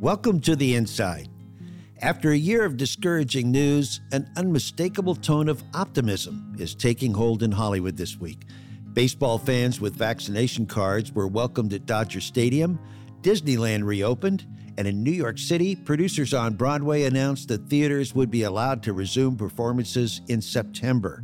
Welcome to The Inside. After a year of discouraging news, an unmistakable tone of optimism is taking hold in Hollywood this week. Baseball fans with vaccination cards were welcomed at Dodger Stadium, Disneyland reopened, and in New York City, producers on Broadway announced that theaters would be allowed to resume performances in September.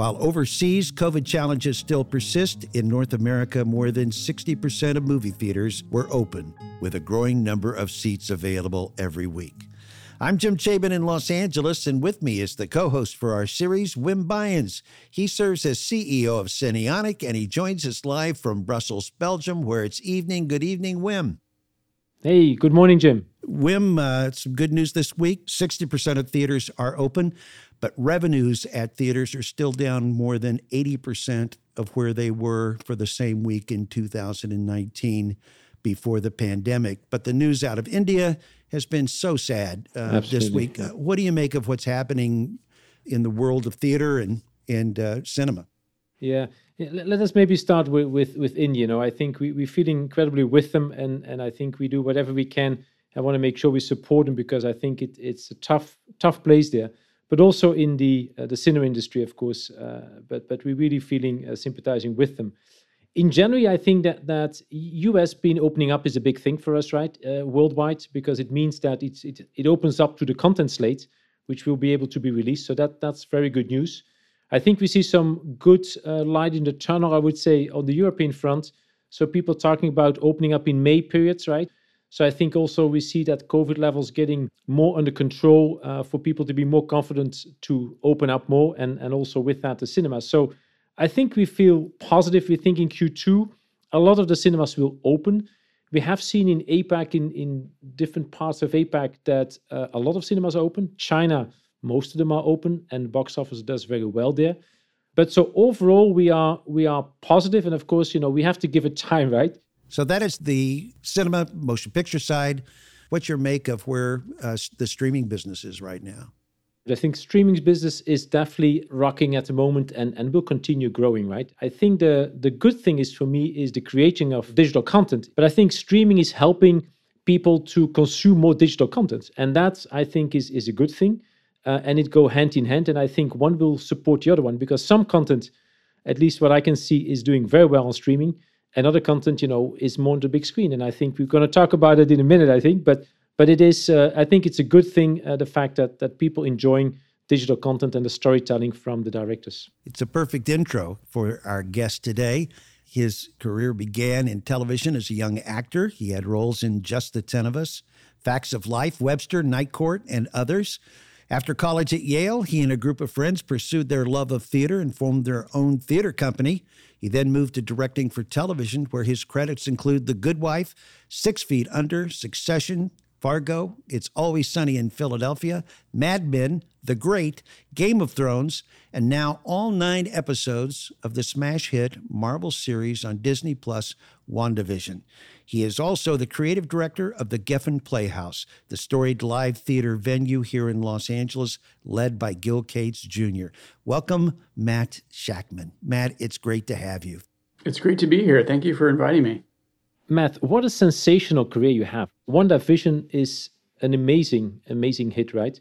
While overseas, COVID challenges still persist, in North America, more than 60% of movie theaters were open, with a growing number of seats available every week. I'm Jim Chabin in Los Angeles, and with me is the co host for our series, Wim Beyens. He serves as CEO of Cinionic, and he joins us live from Brussels, Belgium, where it's evening. Good evening, Wim. Hey, good morning, Jim. Wim, uh, some good news this week 60% of theaters are open, but revenues at theaters are still down more than 80% of where they were for the same week in 2019 before the pandemic. But the news out of India has been so sad uh, this week. Uh, what do you make of what's happening in the world of theater and, and uh, cinema? Yeah, let us maybe start with, with, with India. You know, I think we, we feel incredibly with them, and, and I think we do whatever we can. I want to make sure we support them because I think it, it's a tough tough place there, but also in the uh, the cinema industry, of course. Uh, but but we're really feeling uh, sympathizing with them. In January, I think that that US being opening up is a big thing for us, right, uh, worldwide, because it means that it, it it opens up to the content slate, which will be able to be released. So that that's very good news. I think we see some good uh, light in the tunnel, I would say, on the European front. So people talking about opening up in May periods, right? So I think also we see that COVID levels getting more under control uh, for people to be more confident to open up more, and and also with that the cinema. So I think we feel positive. We think in Q2 a lot of the cinemas will open. We have seen in APAC, in in different parts of APAC, that uh, a lot of cinemas are open. China most of them are open, and box office does very well there. But so overall, we are we are positive, and of course, you know, we have to give it time, right? So that is the cinema motion picture side. What's your make of where uh, the streaming business is right now? I think streaming business is definitely rocking at the moment and, and will continue growing, right? I think the the good thing is for me is the creating of digital content, but I think streaming is helping people to consume more digital content, and that I think is is a good thing uh, and it go hand in hand. And I think one will support the other one because some content, at least what I can see, is doing very well on streaming, and other content, you know, is more on the big screen. And I think we're going to talk about it in a minute. I think, but but it is. Uh, I think it's a good thing uh, the fact that that people enjoying digital content and the storytelling from the directors. It's a perfect intro for our guest today. His career began in television as a young actor. He had roles in Just the Ten of Us, Facts of Life, Webster, Night Court, and others. After college at Yale, he and a group of friends pursued their love of theater and formed their own theater company. He then moved to directing for television, where his credits include The Good Wife, Six Feet Under, Succession, Fargo, It's Always Sunny in Philadelphia, Mad Men, The Great, Game of Thrones, and now all nine episodes of the smash hit Marvel series on Disney Plus, WandaVision. He is also the creative director of the Geffen Playhouse, the storied live theater venue here in Los Angeles, led by Gil Cates Jr. Welcome, Matt Shakman. Matt, it's great to have you. It's great to be here. Thank you for inviting me. Matt, what a sensational career you have. WandaVision is an amazing, amazing hit, right?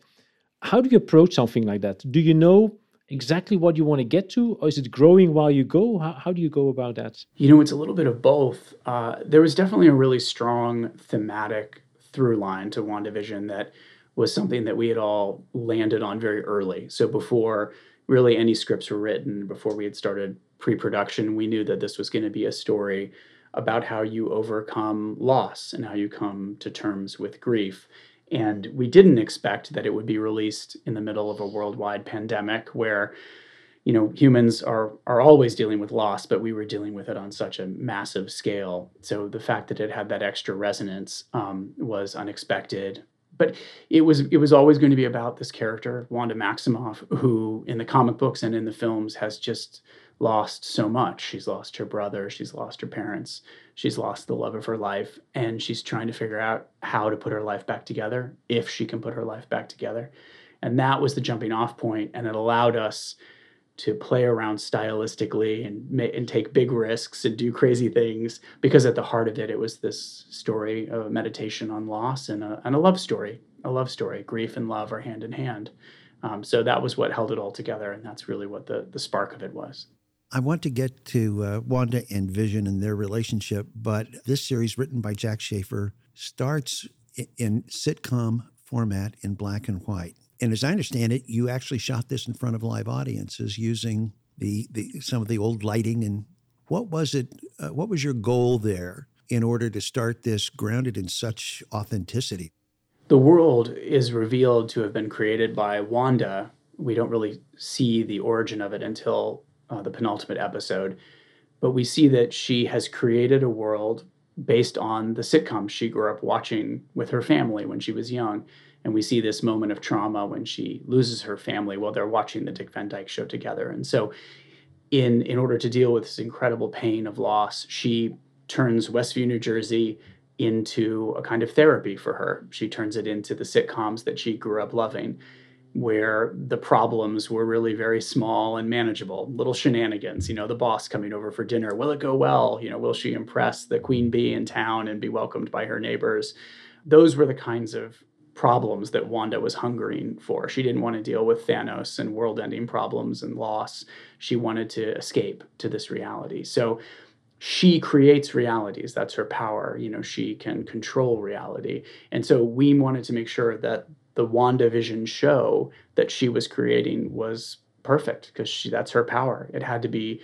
How do you approach something like that? Do you know exactly what you want to get to, or is it growing while you go? How, how do you go about that? You know, it's a little bit of both. Uh, there was definitely a really strong thematic through line to WandaVision that was something that we had all landed on very early. So before really any scripts were written, before we had started pre production, we knew that this was going to be a story about how you overcome loss and how you come to terms with grief. And we didn't expect that it would be released in the middle of a worldwide pandemic where you know humans are are always dealing with loss but we were dealing with it on such a massive scale. So the fact that it had that extra resonance um, was unexpected. But it was it was always going to be about this character wanda maximoff who in the comic books and in the films has just lost so much. She's lost her brother, she's lost her parents, she's lost the love of her life, and she's trying to figure out how to put her life back together, if she can put her life back together. And that was the jumping off point, and it allowed us to play around stylistically and and take big risks and do crazy things because at the heart of it it was this story of meditation on loss and a, and a love story a love story grief and love are hand in hand um, so that was what held it all together and that's really what the the spark of it was I want to get to uh, Wanda and Vision and their relationship, but this series, written by Jac Schaeffer, starts in sitcom format in black and white. And as I understand it, you actually shot this in front of live audiences using the, the some of the old lighting. And what was it? Uh, what was your goal there in order to start this grounded in such authenticity? The world is revealed to have been created by Wanda. We don't really see the origin of it until uh, the penultimate episode, but we see that she has created a world based on the sitcoms she grew up watching with her family when she was young. And we see this moment of trauma when she loses her family while they're watching the Dick Van Dyke show together. And so, in, in order to deal with this incredible pain of loss, she turns Westview, New Jersey into a kind of therapy for her. She turns it into the sitcoms that she grew up loving where the problems were really very small and manageable. Little shenanigans you know the boss coming over for dinner will it go well? You know will she impress the queen bee in town and be welcomed by her neighbors? Those were the kinds of problems that wanda was hungering for. She didn't want to deal with thanos and world ending problems and loss. She wanted to escape to this reality. So she creates realities. That's her power. You know she can control reality. And so we wanted to make sure that the WandaVision show that she was creating was perfect because she that's her power. It had to be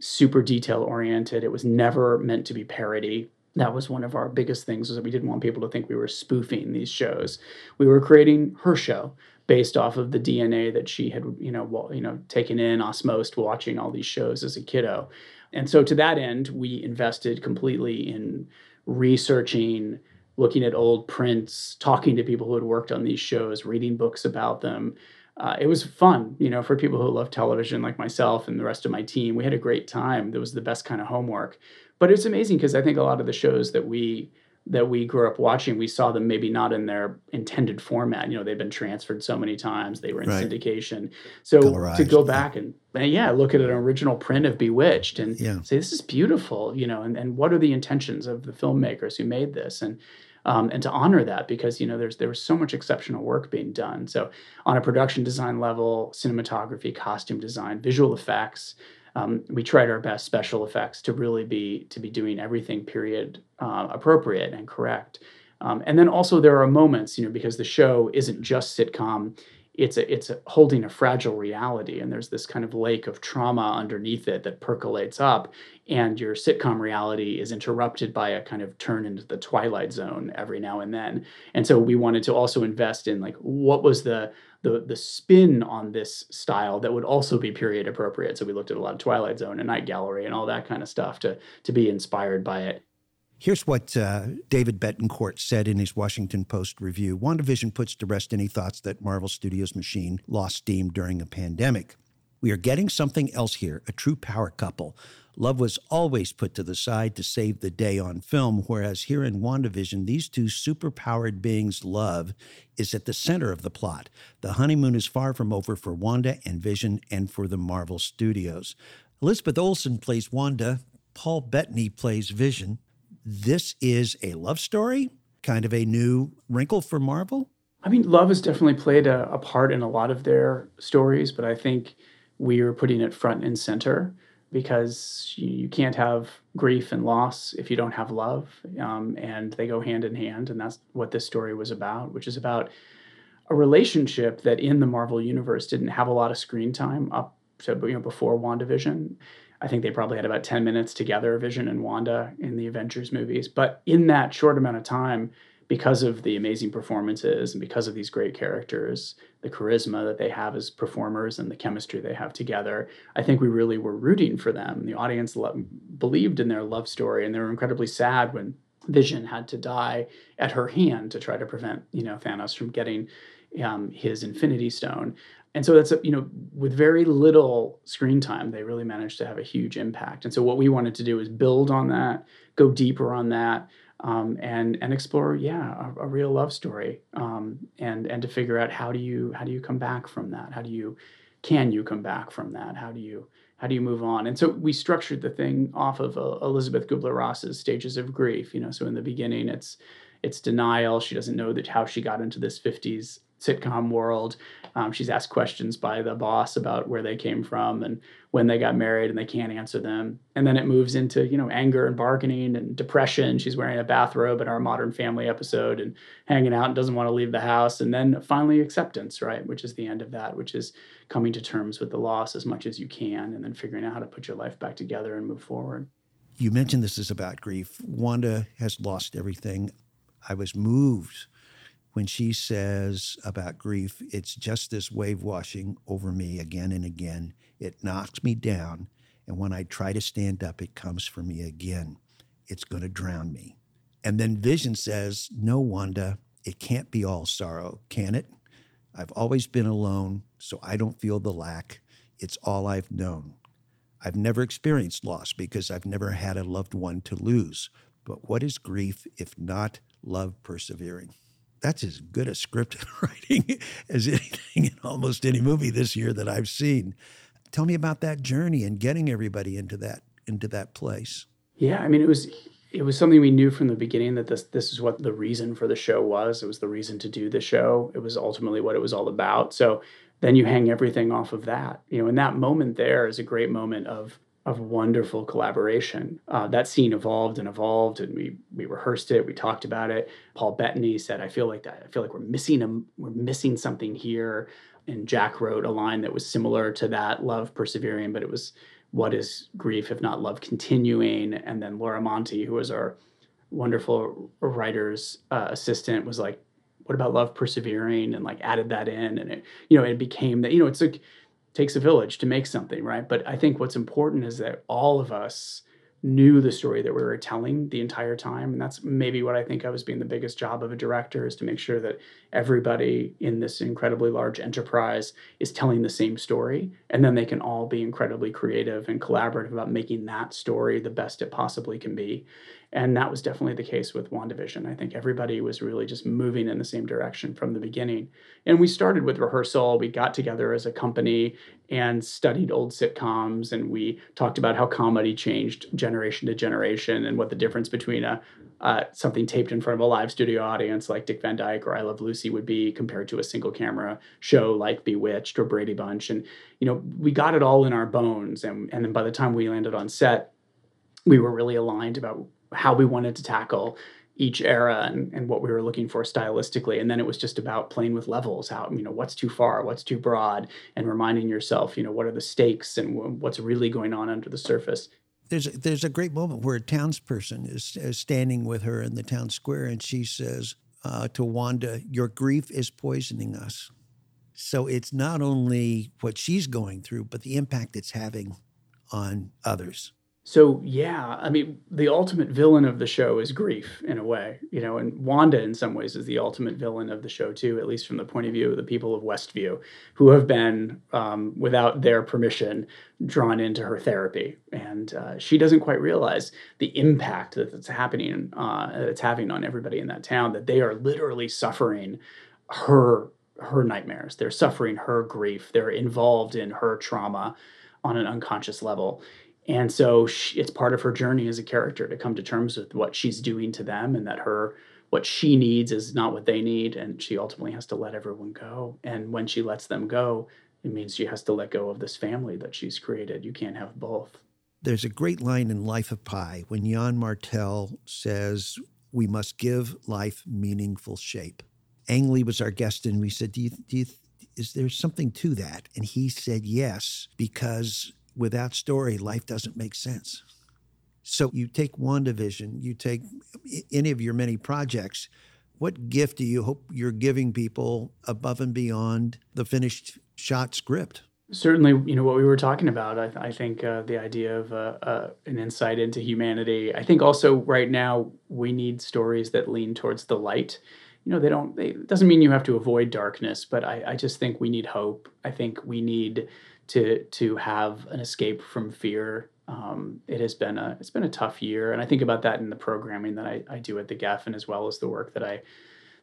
super detail oriented. It was never meant to be parody. That was one of our biggest things was that we didn't want people to think we were spoofing these shows. We were creating her show based off of the DNA that she had, you know, well, you know, taken in osmosed watching all these shows as a kiddo. And so to that end, we invested completely in researching looking at old prints, talking to people who had worked on these shows, reading books about them. Uh, it was fun, you know, for people who love television like myself and the rest of my team. We had a great time. It was the best kind of homework. But it's amazing because I think a lot of the shows that we that we grew up watching, we saw them maybe not in their intended format. You know, they've been transferred so many times, they were in right. syndication. So Colorized, to go back yeah. and, and, yeah, look at an original print of Bewitched and yeah. say, this is beautiful, you know, and, and what are the intentions of the filmmakers who made this? And um, and to honor that because you know there's there was so much exceptional work being done. So on a production design level, cinematography, costume design, visual effects, um, we tried our best special effects to really be to be doing everything period uh, appropriate and correct. Um, and then also there are moments, you know, because the show isn't just sitcom it's a, it's a holding a fragile reality and there's this kind of lake of trauma underneath it that percolates up and your sitcom reality is interrupted by a kind of turn into the twilight zone every now and then. And so we wanted to also invest in like what was the the the spin on this style that would also be period appropriate? So we looked at a lot of twilight zone and night gallery and all that kind of stuff to to be inspired by it Here's what uh, David Betancourt said in his Washington Post review WandaVision puts to rest any thoughts that Marvel Studios' machine lost steam during a pandemic. We are getting something else here a true power couple. Love was always put to the side to save the day on film, whereas here in WandaVision, these two superpowered beings' love is at the center of the plot. The honeymoon is far from over for Wanda and Vision and for the Marvel Studios. Elizabeth Olsen plays Wanda, Paul Bettany plays Vision this is a love story, kind of a new wrinkle for Marvel? I mean, love has definitely played a, a part in a lot of their stories, but I think we are putting it front and center because you, you can't have grief and loss if you don't have love. Um, and they go hand in hand. And that's what this story was about, which is about a relationship that in the Marvel universe didn't have a lot of screen time up to you know before WandaVision. I think they probably had about 10 minutes together, Vision and Wanda, in the Avengers movies. But in that short amount of time, because of the amazing performances and because of these great characters, the charisma that they have as performers and the chemistry they have together, I think we really were rooting for them. The audience lo- believed in their love story, and they were incredibly sad when Vision had to die at her hand to try to prevent, you know, Thanos from getting um, his Infinity Stone and so that's you know with very little screen time they really managed to have a huge impact and so what we wanted to do is build on that go deeper on that um, and and explore yeah a, a real love story um, and and to figure out how do you how do you come back from that how do you can you come back from that? How do you how do you move on? And so we structured the thing off of uh, Elizabeth Kubler Ross's stages of grief. You know, so in the beginning, it's it's denial. She doesn't know that how she got into this 50s sitcom world. Um, she's asked questions by the boss about where they came from and when they got married, and they can't answer them. And then it moves into you know anger and bargaining and depression. She's wearing a bathrobe in our Modern Family episode and hanging out and doesn't want to leave the house. And then finally acceptance, right, which is the end of that, which is coming to terms with the loss as much as you can, and then figuring out how to put your life back together and move forward. You mentioned this is about grief. Wanda has lost everything. I was moved when she says about grief, it's just this wave washing over me again and again. It knocks me down, and when I try to stand up, it comes for me again. It's going to drown me. And then Vision says, No, Wanda, it can't be all sorrow, can it? I've always been alone, so I don't feel the lack. It's all I've known. I've never experienced loss because I've never had a loved one to lose. But what is grief if not love persevering? That's as good a script writing as anything in almost any movie this year that I've seen. Tell me about that journey and getting everybody into that into that place. Yeah, I mean it was it was something we knew from the beginning that this this is what the reason for the show was. It was the reason to do the show. It was ultimately what it was all about. So then you hang everything off of that. You know, and that moment there is a great moment of of wonderful collaboration. Uh, that scene evolved and evolved, and we we rehearsed it. We talked about it. Paul Bettany said, "I feel like that. I feel like we're missing a we're missing something here." And Jac wrote a line that was similar to that, "Love persevering," but it was, "What is grief if not love continuing?" And then Laura Monti, who was our wonderful writer's uh, assistant, was like, "What about love persevering?" And like added that in, and it you know it became that you know it's like takes a village to make something, right? But I think what's important is that all of us knew the story that we were telling the entire time. And that's maybe what I think I was being the biggest job of a director is to make sure that everybody in this incredibly large enterprise is telling the same story. And then they can all be incredibly creative and collaborative about making that story the best it possibly can be. And that was definitely the case with WandaVision. I think everybody was really just moving in the same direction from the beginning. And we started with rehearsal. We got together as a company and studied old sitcoms. And we talked about how comedy changed generation to generation and what the difference between a uh, something taped in front of a live studio audience like Dick Van Dyke or I Love Lucy would be compared to a single camera show like Bewitched or Brady Bunch. And, you know, we got it all in our bones. And, and then by the time we landed on set, we were really aligned about how we wanted to tackle each era and, and what we were looking for stylistically and then it was just about playing with levels how you know what's too far what's too broad and reminding yourself you know what are the stakes and what's really going on under the surface there's a, there's a great moment where a townsperson is, is standing with her in the town square and she says uh, to Wanda, "Your grief is poisoning us." So it's not only what she's going through, but the impact it's having on others. So yeah, I mean, the ultimate villain of the show is grief in a way, you know, and Wanda in some ways is the ultimate villain of the show too, at least from the point of view of the people of Westview, who have been, um, without their permission, drawn into her therapy, and uh, she doesn't quite realize the impact that it's happening, uh, it's having on everybody in that town. That they are literally suffering her her nightmares. They're suffering her grief. They're involved in her trauma on an unconscious level and so she, it's part of her journey as a character to come to terms with what she's doing to them and that her what she needs is not what they need and she ultimately has to let everyone go. And when she lets them go it means she has to let go of this family that she's created. You can't have both. There's a great line in life of pi when Yann Martel says we must give life meaningful shape. Ang lee was our guest and we said do you, do you is there something to that? And he said yes because without story, life doesn't make sense. So you take WandaVision, you take any of your many projects. What gift do you hope you're giving people above and beyond the finished shot script? Certainly, you know what we were talking about. I, I think uh, the idea of uh, uh, an insight into humanity. I think also right now we need stories that lean towards the light. You know, they don't. They, it doesn't mean you have to avoid darkness, but I, I just think we need hope. I think we need to to have an escape from fear. Um, it has been a it's been a tough year, and I think about that in the programming that I, I do at the Geffen as well as the work that I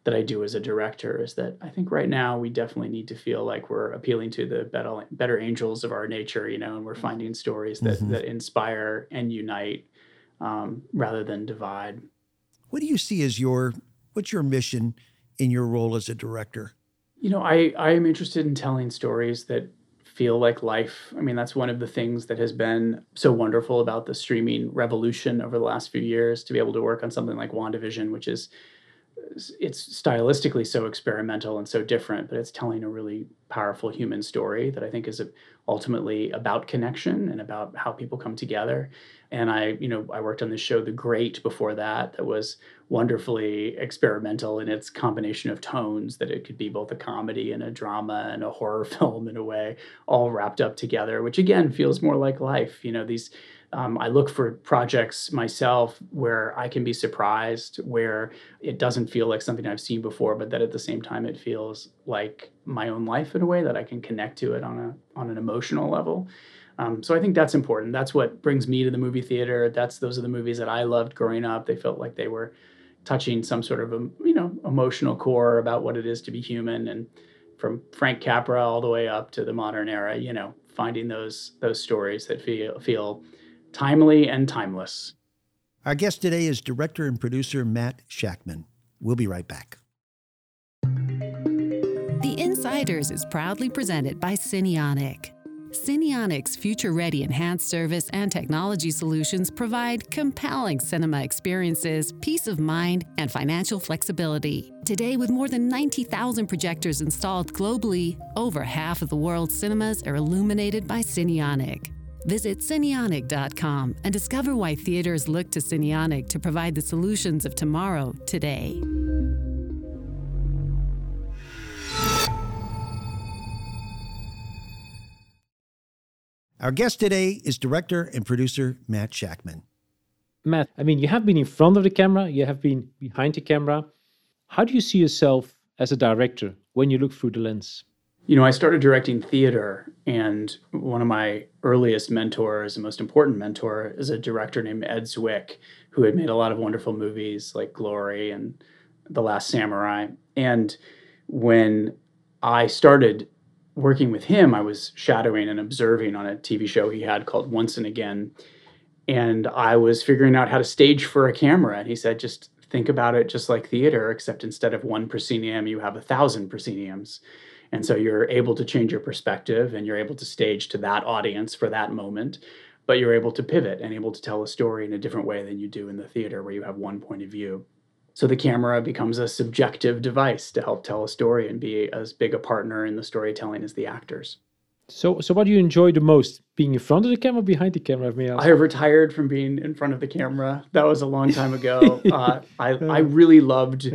that I do as a director is that I think right now we definitely need to feel like we're appealing to the better, better angels of our nature, you know, and we're finding stories that, mm-hmm. that inspire and unite um, rather than divide. What do you see as your what's your mission in your role as a director? You know, I I am interested in telling stories that feel like life. I mean, that's one of the things that has been so wonderful about the streaming revolution over the last few years to be able to work on something like WandaVision, which is it's stylistically so experimental and so different, but it's telling a really powerful human story that I think is ultimately about connection and about how people come together. And I, you know, I worked on this show, The Great, before that, that was wonderfully experimental in its combination of tones, that it could be both a comedy and a drama and a horror film in a way, all wrapped up together, which again feels more like life. You know, these um, I look for projects myself where I can be surprised, where it doesn't feel like something I've seen before, but that at the same time it feels like my own life in a way that I can connect to it on a on an emotional level. Um, so I think that's important. That's what brings me to the movie theater. That's those are the movies that I loved growing up. They felt like they were touching some sort of a you know emotional core about what it is to be human, and from Frank Capra all the way up to the modern era. You know, finding those those stories that feel feel timely and timeless. Our guest today is director and producer Matt Shakman. We'll be right back. The Insiders is proudly presented by Cinionic. Cinionic's future ready enhanced service and technology solutions provide compelling cinema experiences, peace of mind, and financial flexibility. Today, with more than 90,000 projectors installed globally, over half of the world's cinemas are illuminated by Cinionic. Visit Cinionic.com and discover why theaters look to Cinionic to provide the solutions of tomorrow today. Our guest today is director and producer Matt Shakman. Matt, I mean, you have been in front of the camera, you have been behind the camera. How do you see yourself as a director when you look through the lens? You know, I started directing theater, and one of my earliest mentors and most important mentor is a director named Ed Zwick, who had made a lot of wonderful movies like Glory and The Last Samurai. And when I started working with him, I was shadowing and observing on a TV show he had called Once and Again. And I was figuring out how to stage for a camera. And he said, just think about it just like theater, except instead of one proscenium, you have a thousand prosceniums. And so you're able to change your perspective and you're able to stage to that audience for that moment, but you're able to pivot and able to tell a story in a different way than you do in the theater where you have one point of view. So the camera becomes a subjective device to help tell a story and be as big a partner in the storytelling as the actors. So, so what do you enjoy the most? Being in front of the camera, behind the camera? May I, I retired from being in front of the camera. That was a long time ago. uh, I I really loved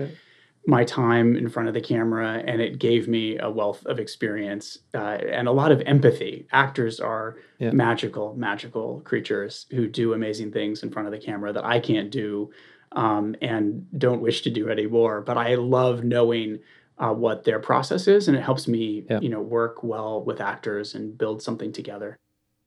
my time in front of the camera and it gave me a wealth of experience uh, and a lot of empathy actors are yeah. magical magical creatures who do amazing things in front of the camera that i can't do um, and don't wish to do anymore but i love knowing uh, what their process is and it helps me yeah. you know work well with actors and build something together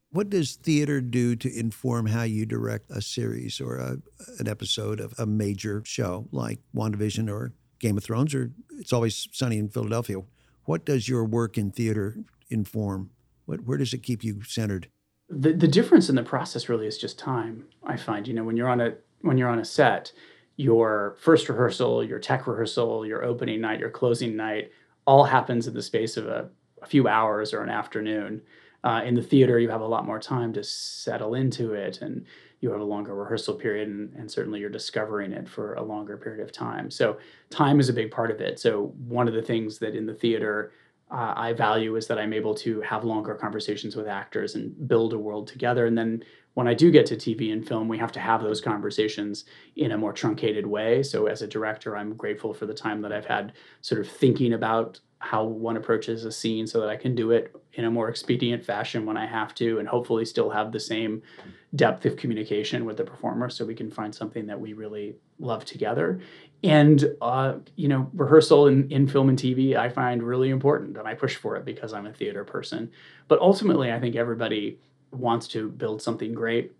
what does theater do to inform how you direct a series or a, an episode of a major show like WandaVision or Game of Thrones or It's Always Sunny in Philadelphia. What does your work in theater inform? What, where does it keep you centered? The, the difference in the process really is just time. I find, you know, when you're on a when you're on a set, your first rehearsal, your tech rehearsal, your opening night, your closing night, all happens in the space of a, a few hours or an afternoon. Uh, in the theater, you have a lot more time to settle into it and you have a longer rehearsal period and, and, certainly you're discovering it for a longer period of time. So time is a big part of it. So one of the things that in the theater uh, i value is that i'm able to have longer conversations with actors and build a world together. And then when i do get to tv and film we have to have those conversations in a more truncated way. So as a director i'm grateful for the time that i've had sort of thinking about how one approaches a scene so that I can do it in a more expedient fashion when I have to, and hopefully still have the same depth of communication with the performer so we can find something that we really love together. And, uh, you know, rehearsal in, in film and TV, I find really important, and I push for it because I'm a theater person. But ultimately, I think everybody wants to build something great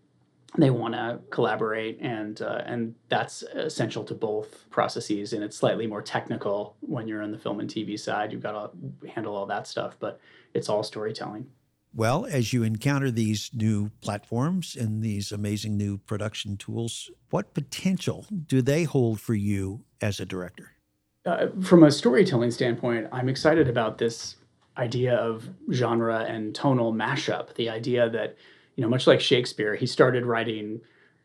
they want to collaborate and uh, and that's essential to both processes and it's slightly more technical when you're on the film and tv side you've got to handle all that stuff but it's all storytelling. Well as you encounter these new platforms and these amazing new production tools what potential do they hold for you as a director? Uh, from a storytelling standpoint i'm excited about this idea of genre and tonal mashup the idea that you know, much like Shakespeare, he started writing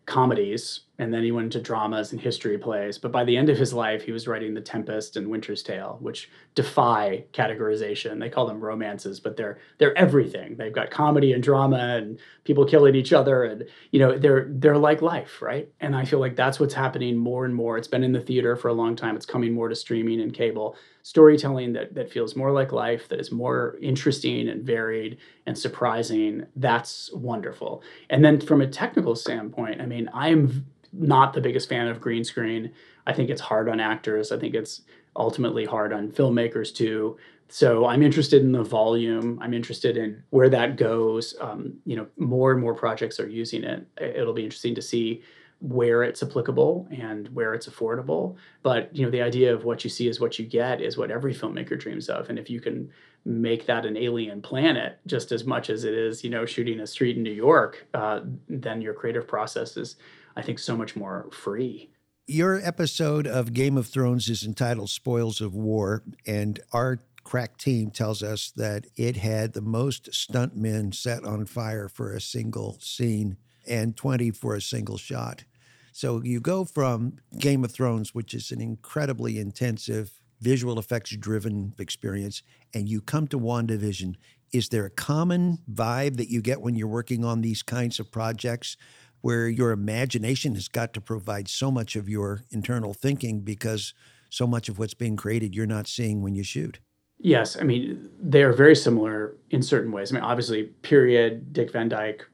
comedies and then he went into dramas and history plays. But by the end of his life, he was writing The Tempest and Winter's Tale, which defy categorization. They call them romances, but they're they're everything. They've got comedy and drama and people killing each other, and you know they're they're like life, right? And I feel like that's what's happening more and more. It's been in the theater for a long time. It's coming more to streaming and cable storytelling that that feels more like life, that is more interesting and varied and surprising. That's wonderful. And then from a technical standpoint, I mean, I'm not the biggest fan of green screen. I think it's hard on actors. I think it's ultimately hard on filmmakers too. So I'm interested in the volume. I'm interested in where that goes. Um, you know, more and more projects are using it. It'll be interesting to see where it's applicable and where it's affordable. But you know, the idea of what you see is what you get is what every filmmaker dreams of. And if you can make that an alien planet just as much as it is, you know, shooting a street in New York, uh, then your creative process is I think, so much more free. Your episode of Game of Thrones is entitled Spoils of War, and our crack team tells us that it had the most stuntmen set on fire for a single scene and 20 for a single shot. So you go from Game of Thrones, which is an incredibly intensive visual effects driven experience, and you come to WandaVision. Is there a common vibe that you get when you're working on these kinds of projects where your imagination has got to provide so much of your internal thinking because so much of what's being created you're not seeing when you shoot. Yes, I mean they are very similar in certain ways. I mean, obviously, period Dick Van Dyke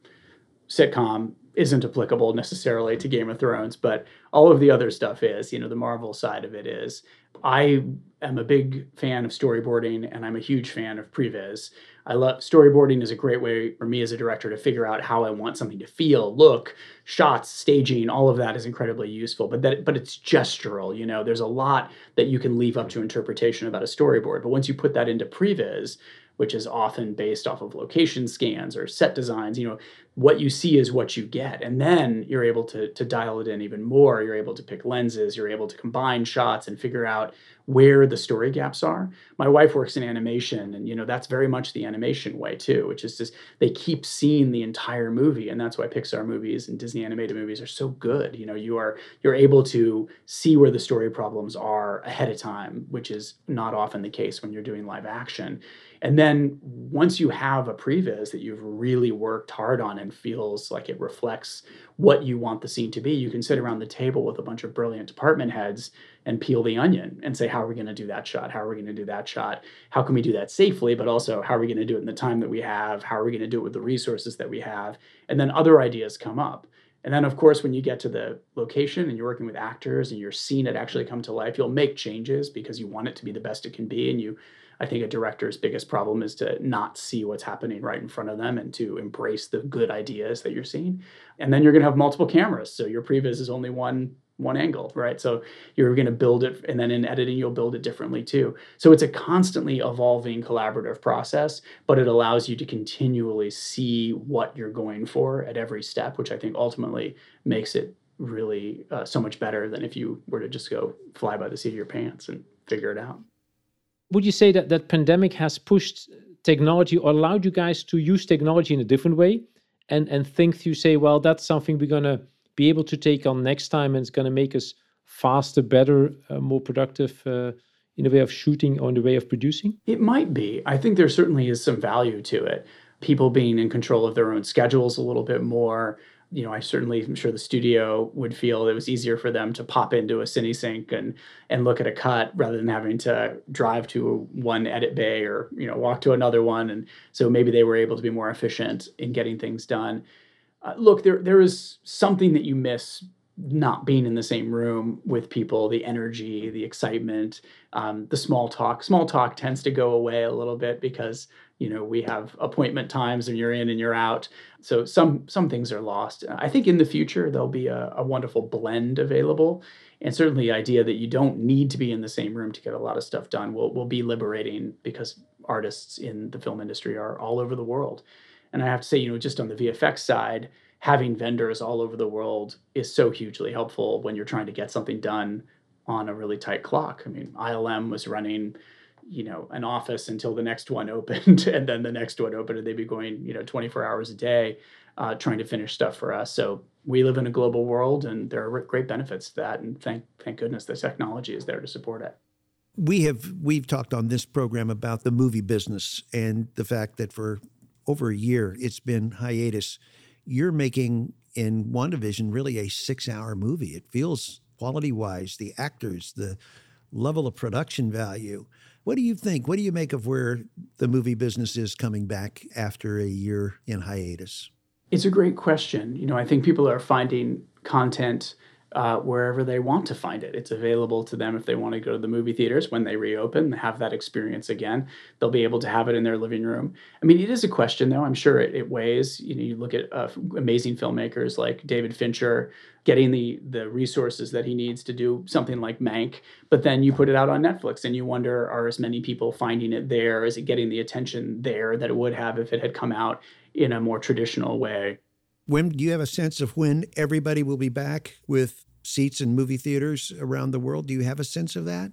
sitcom isn't applicable necessarily to Game of Thrones, but all of the other stuff is. You know, the Marvel side of it is. I am a big fan of storyboarding, and I'm a huge fan of previs. I love storyboarding is a great way for me as a director to figure out how I want something to feel, look, shots, staging, all of that is incredibly useful. But that but it's gestural, you know, there's a lot that you can leave up to interpretation about a storyboard. But once you put that into previs, which is often based off of location scans or set designs, you know, what you see is what you get. And then you're able to to dial it in even more. You're able to pick lenses, you're able to combine shots and figure out where the story gaps are. My wife works in animation, and you know that's very much the animation way too, which is just they keep seeing the entire movie, and that's why Pixar movies and Disney animated movies are so good. You know, you are you're able to see where the story problems are ahead of time, which is not often the case when you're doing live action. And then once you have a previs that you've really worked hard on and feels like it reflects what you want the scene to be, you can sit around the table with a bunch of brilliant department heads and peel the onion and say, how are we going to do that shot? How are we going to do that shot? How can we do that safely? But also, how are we going to do it in the time that we have? How are we going to do it with the resources that we have? And then other ideas come up. And then, of course, when you get to the location and you're working with actors and you're seeing it actually come to life, you'll make changes because you want it to be the best it can be. And you I think a director's biggest problem is to not see what's happening right in front of them and to embrace the good ideas that you're seeing. And then you're going to have multiple cameras. So your previs is only one one angle, right? So you're going to build it and then in editing you'll build it differently too. So it's a constantly evolving collaborative process, but it allows you to continually see what you're going for at every step, which I think ultimately makes it really uh, so much better than if you were to just go fly by the seat of your pants and figure it out would you say that that pandemic has pushed technology or allowed you guys to use technology in a different way and and think you say well that's something we're going to be able to take on next time and it's going to make us faster better uh, more productive uh, in the way of shooting or in the way of producing it might be i think there certainly is some value to it people being in control of their own schedules a little bit more you know, I certainly am sure the studio would feel it was easier for them to pop into a CineSync and and look at a cut rather than having to drive to one edit bay or you know walk to another one. And so maybe they were able to be more efficient in getting things done. Uh, look, there there is something that you miss not being in the same room with people, the energy, the excitement, um, the small talk. Small talk tends to go away a little bit because you know we have appointment times and you're in and you're out. So some some things are lost. I think in the future there'll be a, a wonderful blend available, and certainly the idea that you don't need to be in the same room to get a lot of stuff done will will be liberating because artists in the film industry are all over the world. And I have to say, you know, just on the VFX side having vendors all over the world is so hugely helpful when you're trying to get something done on a really tight clock. I mean, ILM was running, you know, an office until the next one opened, and then the next one opened, and they'd be going, you know, 24 hours a day uh, trying to finish stuff for us. So we live in a global world, and there are great benefits to that. And thank thank goodness the technology is there to support it. We have we've talked on this program about the movie business and the fact that for over a year it's been hiatus you're making in WandaVision really a six hour movie. It feels quality wise, the actors, the level of production value. What do you think? What do you make of where the movie business is coming back after a year in hiatus? It's a great question. You know, I think people are finding content uh, wherever they want to find it. It's available to them if they want to go to the movie theaters when they reopen, and have that experience again. They'll be able to have it in their living room. I mean, it is a question, though. I'm sure it, it weighs. You know, you look at uh, amazing filmmakers like David Fincher getting the the resources that he needs to do something like Mank, but then you put it out on Netflix and you wonder, are as many people finding it there? Is it getting the attention there that it would have if it had come out in a more traditional way? When do you have a sense of when everybody will be back with seats in movie theaters around the world? Do you have a sense of that?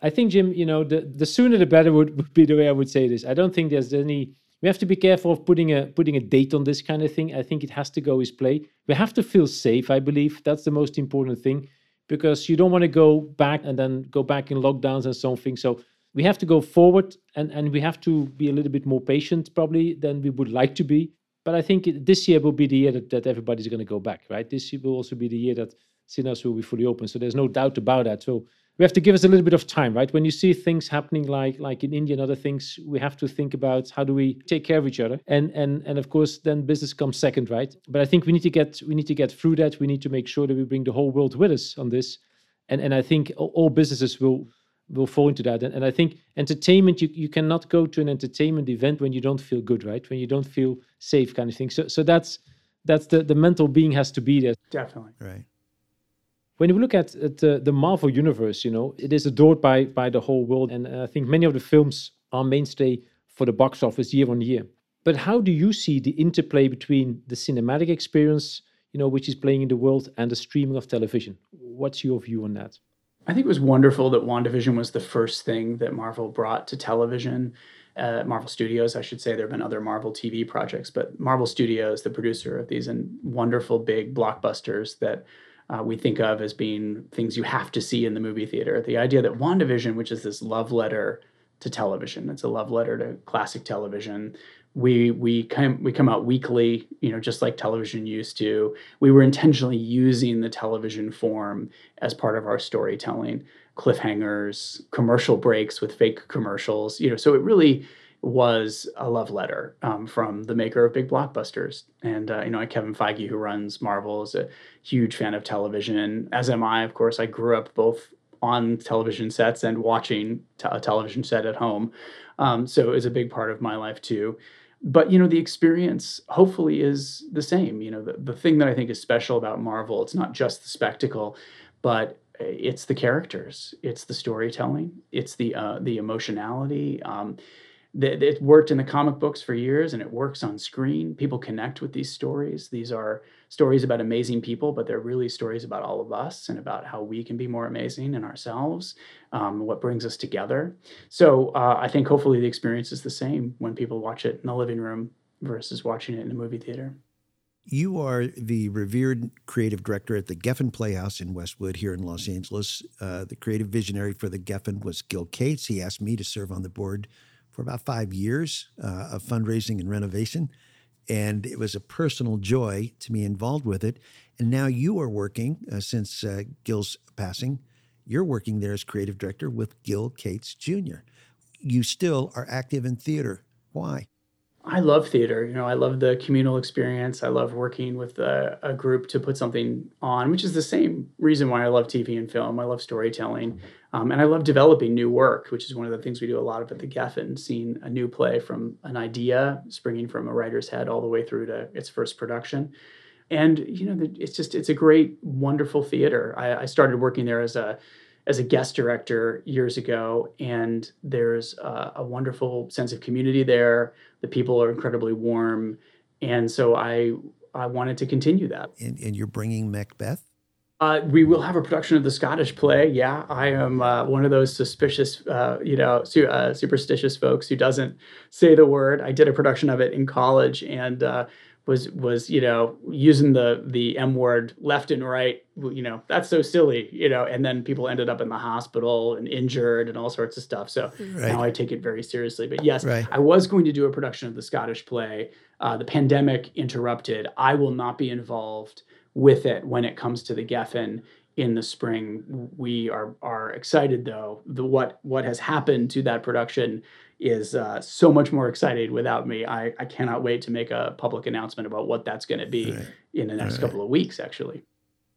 I think, Jim, you know, the, the sooner the better would, would be the way I would say this. I don't think there's any. We have to be careful of putting a putting a date on this kind of thing. I think it has to go as play. We have to feel safe. I believe that's the most important thing, because you don't want to go back and then go back in lockdowns and something. So we have to go forward, and and we have to be a little bit more patient probably than we would like to be. But I think this year will be the year that, that everybody's going to go back, right? This year will also be the year that cinemas will be fully open. So there's no doubt about that. So we have to give us a little bit of time, right? When you see things happening like like in India and other things, we have to think about how do we take care of each other, and and and of course then business comes second, right? But I think we need to get we need to get through that. We need to make sure that we bring the whole world with us on this, and and I think all businesses will will fall into that. And, and I think entertainment, you, you cannot go to an entertainment event when you don't feel good, right? When you don't feel safe, kind of thing. So so that's that's the the mental being has to be there. Definitely. Right. When you look at, at the, the Marvel universe, you know, it is adored by by the whole world, and I think many of the films are mainstay for the box office year on year. But how do you see the interplay between the cinematic experience, you know, which is playing in the world, and the streaming of television? What's your view on that? I think it was wonderful that WandaVision was the first thing that Marvel brought to television. Uh, Marvel Studios, I should say. There have been other Marvel TV projects, but Marvel Studios, the producer of these and wonderful big blockbusters that uh, we think of as being things you have to see in the movie theater. The idea that WandaVision, which is this love letter to television, it's a love letter to classic television, we we come we come out weekly you know just like television used to. We were intentionally using the television form as part of our storytelling cliffhangers commercial breaks with fake commercials you know so it really was a love letter um, from the maker of big blockbusters. And uh, you know kevin feige who runs marvel is a huge fan of television as am i of course. I grew up both on television sets and watching t- a television set at home. Um, so it was a big part of my life too but you know the experience hopefully is the same. You know the, the thing that i think is special about marvel it's not just the spectacle but it's the characters it's the storytelling it's the uh, the emotionality um, it worked in the comic books for years and it works on screen. People connect with these stories. These are stories about amazing people, but they're really stories about all of us and about how we can be more amazing in ourselves, um, what brings us together. So uh, I think hopefully the experience is the same when people watch it in the living room versus watching it in a movie theater. You are the revered creative director at the Geffen Playhouse in Westwood here in Los Angeles. Uh, the creative visionary for the Geffen was Gil Cates. He asked me to serve on the board for about five years uh, of fundraising and renovation. And it was a personal joy to be involved with it. And now you are working, uh, since uh, Gil's passing, you're working there as creative director with Gil Cates Jr. You still are active in theater. Why? I love theater. You know, I love the communal experience. I love working with a, a, group to put something on, which is the same reason why I love TV and film. I love storytelling. Um, and I love developing new work, which is one of the things we do a lot of at the Geffen, seeing a new play from an idea springing from a writer's head all the way through to its first production. And, you know, it's just, it's a great, wonderful theater. I, I started working there as a as a guest director years ago, and there's a, a wonderful sense of community there. The people are incredibly warm, and so I I wanted to continue that. And, and you're bringing Macbeth. Uh, we will have a production of the Scottish play. Yeah, I am uh, one of those suspicious, uh, you know, su- uh, superstitious folks who doesn't say the word. I did a production of it in college, and uh, was was you know using the the m word left and right you know that's so silly you know and then people ended up in the hospital and injured and all sorts of stuff. So right. now i take it very seriously. But yes right. i was going to do a production of the scottish play. Uh, the pandemic interrupted. I will not be involved with it when it comes to the geffen in the spring. We are are excited though the what what has happened to that production is uh, so much more excited without me. I, I cannot wait to make a public announcement about what that's going to be right. in the next right. couple of weeks, actually.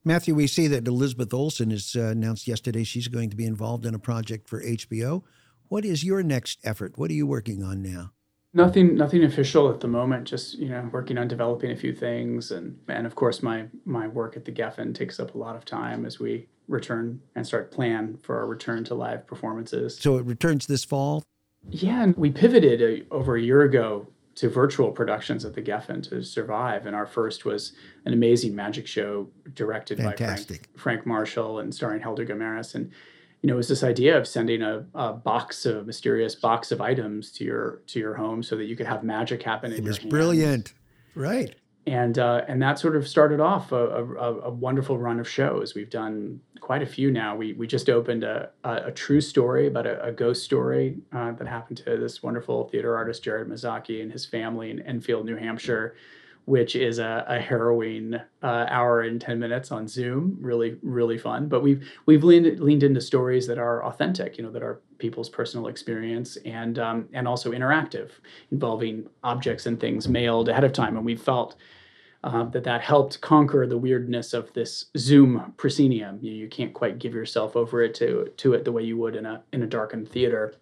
Matthew, we see that Elizabeth Olsen has uh, announced yesterday she's going to be involved in a project for HBO. What is your next effort? What are you working on now? Nothing, nothing official at the moment. Just you know, working on developing a few things, and and of course, my my work at the Geffen takes up a lot of time as we return and start plan for our return to live performances. So it returns this fall. Yeah, and we pivoted a, over a year ago to virtual productions at the Geffen to survive. And our first was an amazing magic show directed Fantastic. by Frank, Frank, Marshall and starring Helder Guimarães. And you know, it was this idea of sending a, a box of mysterious box of items to your to your home so that you could have magic happen. It was brilliant, right? And uh, and that sort of started off a, a, a, wonderful run of shows. We've done quite a few now. We we just opened a, a, a true story about a, ghost story uh, that happened to this wonderful theater artist Jared Mezzocchi and his family in Enfield, New Hampshire, which is a, a harrowing uh, hour and ten minutes on Zoom. Really really fun. But we've we've leaned leaned into stories that are authentic. You know that are people's personal experience and um, and also interactive, involving objects and things mailed ahead of time. And we felt uh, that that helped conquer the weirdness of this Zoom proscenium. You, you can't quite give yourself over it to to it the way you would in a in a darkened theater.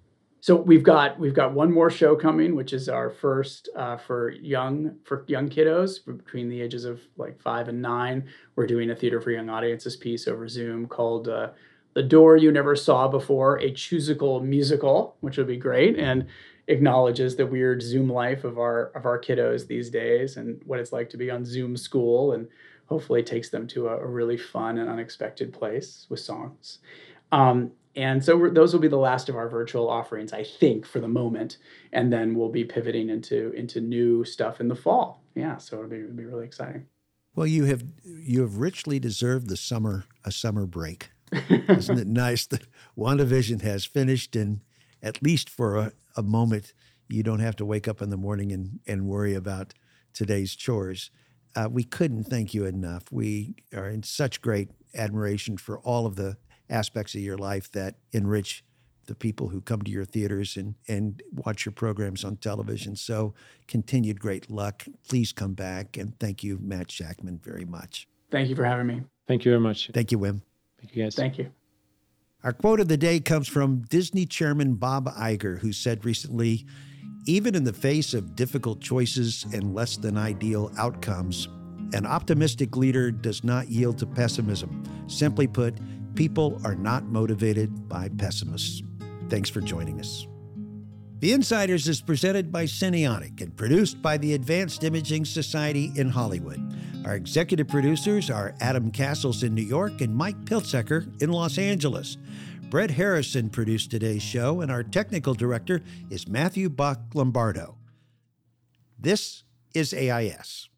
So we've got we've got one more show coming, which is our first uh, for young for young kiddos between the ages of like five and nine. We're doing a theater for young audiences piece over Zoom called. Uh, the Door You Never Saw Before, a Choosical musical, which would be great. And acknowledges the weird Zoom life of our of our kiddos these days and what it's like to be on Zoom school and hopefully takes them to a, a really fun and unexpected place with songs. Um, and so those will be the last of our virtual offerings, I think, for the moment. And then we'll be pivoting into into new stuff in the fall. Yeah, so it'll be, it'll be really exciting. Well, you have you have richly deserved the summer a summer break. Isn't it nice that WandaVision has finished and at least for a, a moment, you don't have to wake up in the morning and, and worry about today's chores. Uh, we couldn't thank you enough. We are in such great admiration for all of the aspects of your life that enrich the people who come to your theaters and, and watch your programs on television. So, continued great luck. Please come back. And thank you, Matt Shakman, very much. Thank you for having me. Thank you very much. Thank you, Jim. Thank you, guys. Thank you. Our quote of the day comes from Disney chairman Bob Iger, who said recently Even in the face of difficult choices and less than ideal outcomes, an optimistic leader does not yield to pessimism. Simply put, people are not motivated by pessimists. Thanks for joining us. The Insiders is presented by Cinionic and produced by the Advanced Imaging Society in Hollywood. Our executive producers are Adam Castles in New York and Mike Piltzecker in Los Angeles. Brett Harrison produced today's show, and our technical director is Matthew Bach Lombardo. This is AIS.